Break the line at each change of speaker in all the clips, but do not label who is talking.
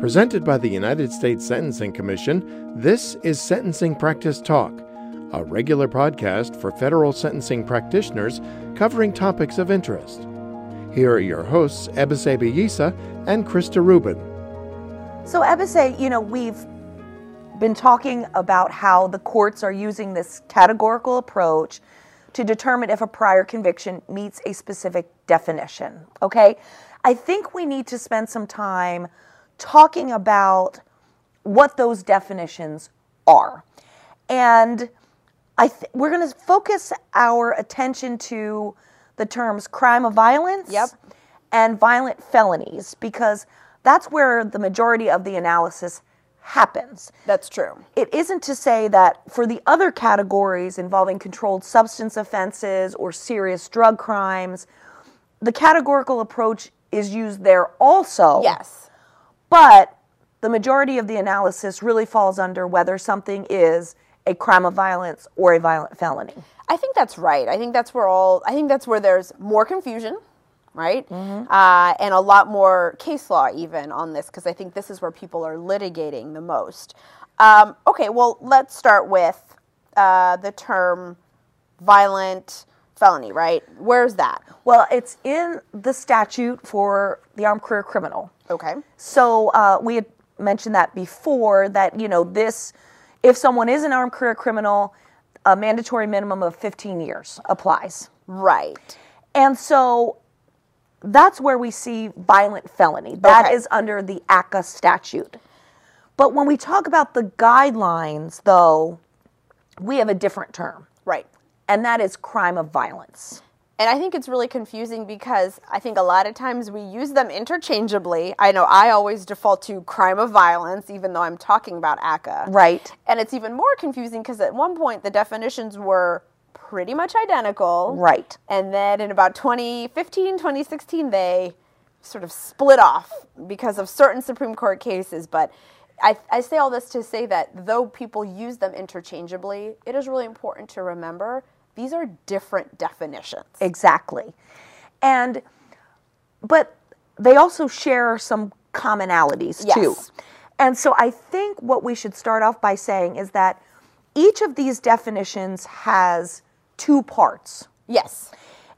Presented by the United States Sentencing Commission, this is Sentencing Practice Talk, a regular podcast for federal sentencing practitioners covering topics of interest. Here are your hosts, Ebise Yisa and Krista Rubin.
So, Ebise, you know, we've been talking about how the courts are using this categorical approach to determine if a prior conviction meets a specific definition. Okay? I think we need to spend some time talking about what those definitions are. And I th- we're going to focus our attention to the terms crime of violence
Yep.
and violent felonies because that's where the majority of the analysis happens.
That's true.
It isn't to say that for the other categories involving controlled substance offenses or serious drug crimes, the categorical approach is used there also.
Yes.
But the majority of the analysis really falls under whether something is a crime of violence or a violent felony.
I think that's right. I think that's where all. I think that's where there's more confusion, right? Uh, and a lot more case law even on this because I think this is where people are litigating the most. Um, okay, well, let's start with uh, the term violent felony, right? Where's that?
Well, it's in the statute for the armed career criminal.
Okay.
So uh, we had mentioned that before that, you know, this, if someone is an armed career criminal, a mandatory minimum of 15 years applies.
Right.
And so that's where we see violent felony. That is
Okay.
under the ACCA statute. But when we talk about the guidelines, though, we have a different term. And that is crime of violence.
And I think it's really confusing because I think a lot of times we use them interchangeably. I know I always default to crime of violence, even though I'm talking about ACCA.
Right.
And it's even more confusing because at one point the definitions were pretty much identical.
Right.
And then in about 2015, 2016, they sort of split off because of certain Supreme Court cases. But I, I say all this to say that though people use them interchangeably, it is really important to remember these are different definitions.
Exactly. And but they also share some commonalities too. And so I think what we should start off by saying is that each of these definitions has two parts.
Yes.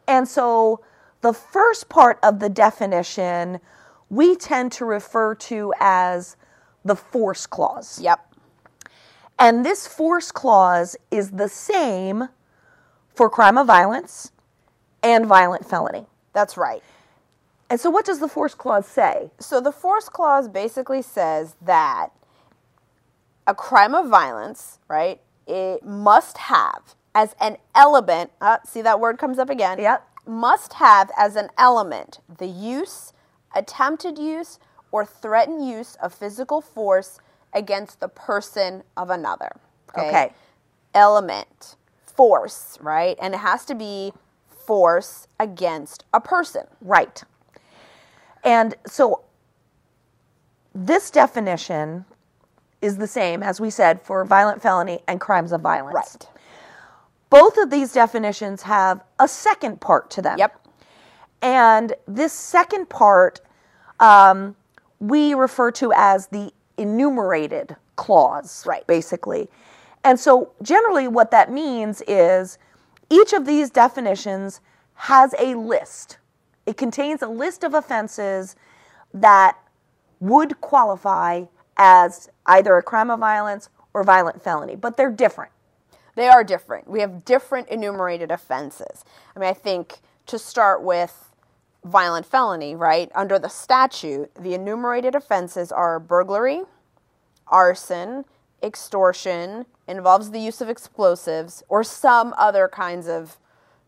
And so the first part of the definition we tend to refer to as the force clause.
Yep.
And this force clause is the same for crime of violence and violent felony.
That's right.
And so, what does the force clause say?
So the force clause basically says that a crime of violence, right, it must have as an element, uh, see that word comes up again?
Yep.
Must have as an element the use, attempted use, or threatened use of physical force against the person of another.
Okay.
Element, force, right? And it has to be force against a person.
Right. And so, this definition is the same, as we said, for violent felony and crimes of violence.
Right.
Both of these definitions have a second part to them.
Yep.
And this second part um, we refer to as the enumerated clause,
Right.
basically. And so, generally, what that means is each of these definitions has a list. It contains a list of offenses that would qualify as either a crime of violence or violent felony, but they're different.
They are different. We have different enumerated offenses. I mean, I think to start with violent felony, right? Under the statute, the enumerated offenses are burglary, arson, extortion, involves the use of explosives, or some other kinds of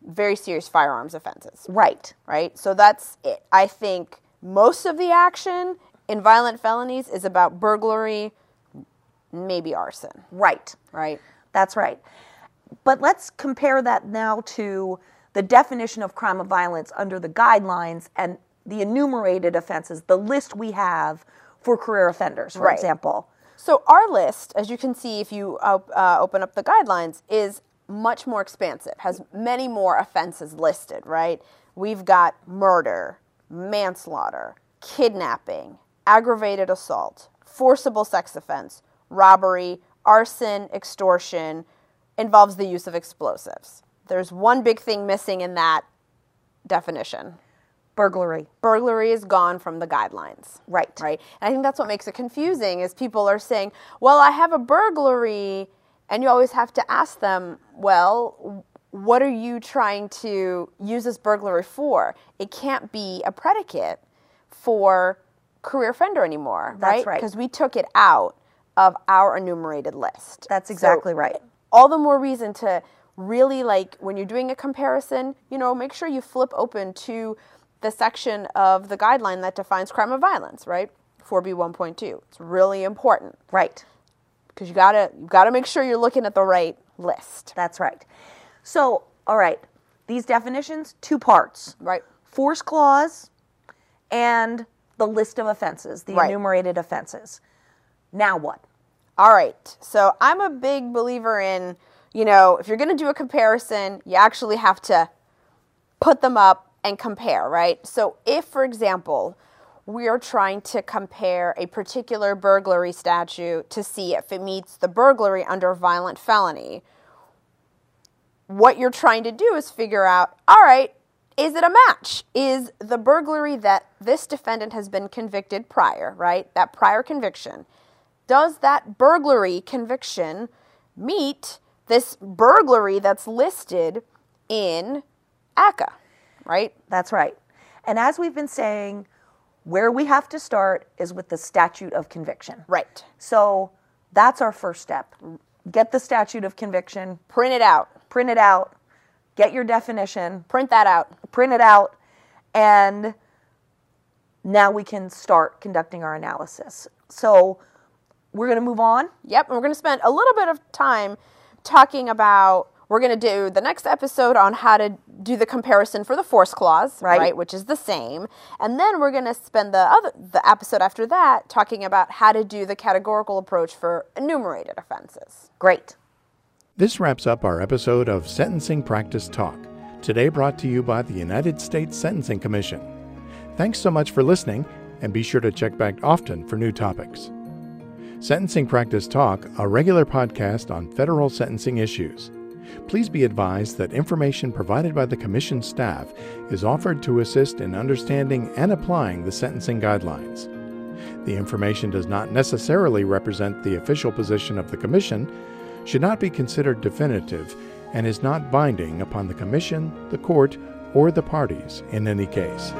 very serious firearms offenses,
Right.
right? So that's it. I think most of the action in violent felonies is about burglary, maybe arson,
Right.
right?
That's right. But let's compare that now to the definition of crime of violence under the guidelines and the enumerated offenses, the list we have for career offenders, for
Right.
example.
So our list, as you can see if you op- uh, open up the guidelines, is much more expansive. Has many more offenses listed. Right? We've got murder, manslaughter, kidnapping, aggravated assault, forcible sex offense, robbery, arson, extortion involves the use of explosives. There's one big thing missing in that definition.
Burglary.
Burglary is gone from the guidelines.
Right.
Right. And I think that's what makes it confusing is people are saying, "Well, I have a burglary." And you always have to ask them, "Well, what are you trying to use this burglary for? It can't be a predicate for career offender anymore, right?
right.
Because we took it out of our enumerated list.
That's
So
exactly right.
all the more reason to really like when you're doing a comparison, you know, make sure you flip open to the section of the guideline that defines crime of violence, right? 4B1.2. It's really important
Right.
because you gotta you gotta make sure you're looking at the right list,
That's right. So, all right, these definitions, two parts
right?
force clause and the list of offenses, the
Right.
enumerated offenses. Now what?
All right. So I'm a big believer in, you know, if you're going to do a comparison, you actually have to put them up and compare, right? So if, for example, we are trying to compare a particular burglary statute to see if it meets the burglary under violent felony, what you're trying to do is figure out, all right, is it a match? Is the burglary that this defendant has been convicted prior, right? That prior conviction, does that burglary conviction meet this burglary that's listed in ACCA, right?
That's right. And as we've been saying, where we have to start is with the statute of conviction.
Right.
So that's our first step. Get the statute of conviction,
Print it out.
print it out, get your definition,
Print that out.
print it out, and now we can start conducting our analysis. So we're going to move on.
Yep, and we're going to spend a little bit of time talking about. We're going to do the next episode on how to do the comparison for the force clause,
Right.
Which is the same, and then we're going to spend the other the episode after that talking about how to do the categorical approach for enumerated offenses.
Great.
This wraps up our episode of Sentencing Practice Talk, today brought to you by the United States Sentencing Commission. Thanks so much for listening, and be sure to check back often for new topics. Sentencing Practice Talk, a regular podcast on federal sentencing issues. Please be advised that information provided by the Commission staff is offered to assist in understanding and applying the sentencing guidelines. The information does not necessarily represent the official position of the Commission, should not be considered definitive, and is not binding upon the Commission, the Court, or the parties in any case.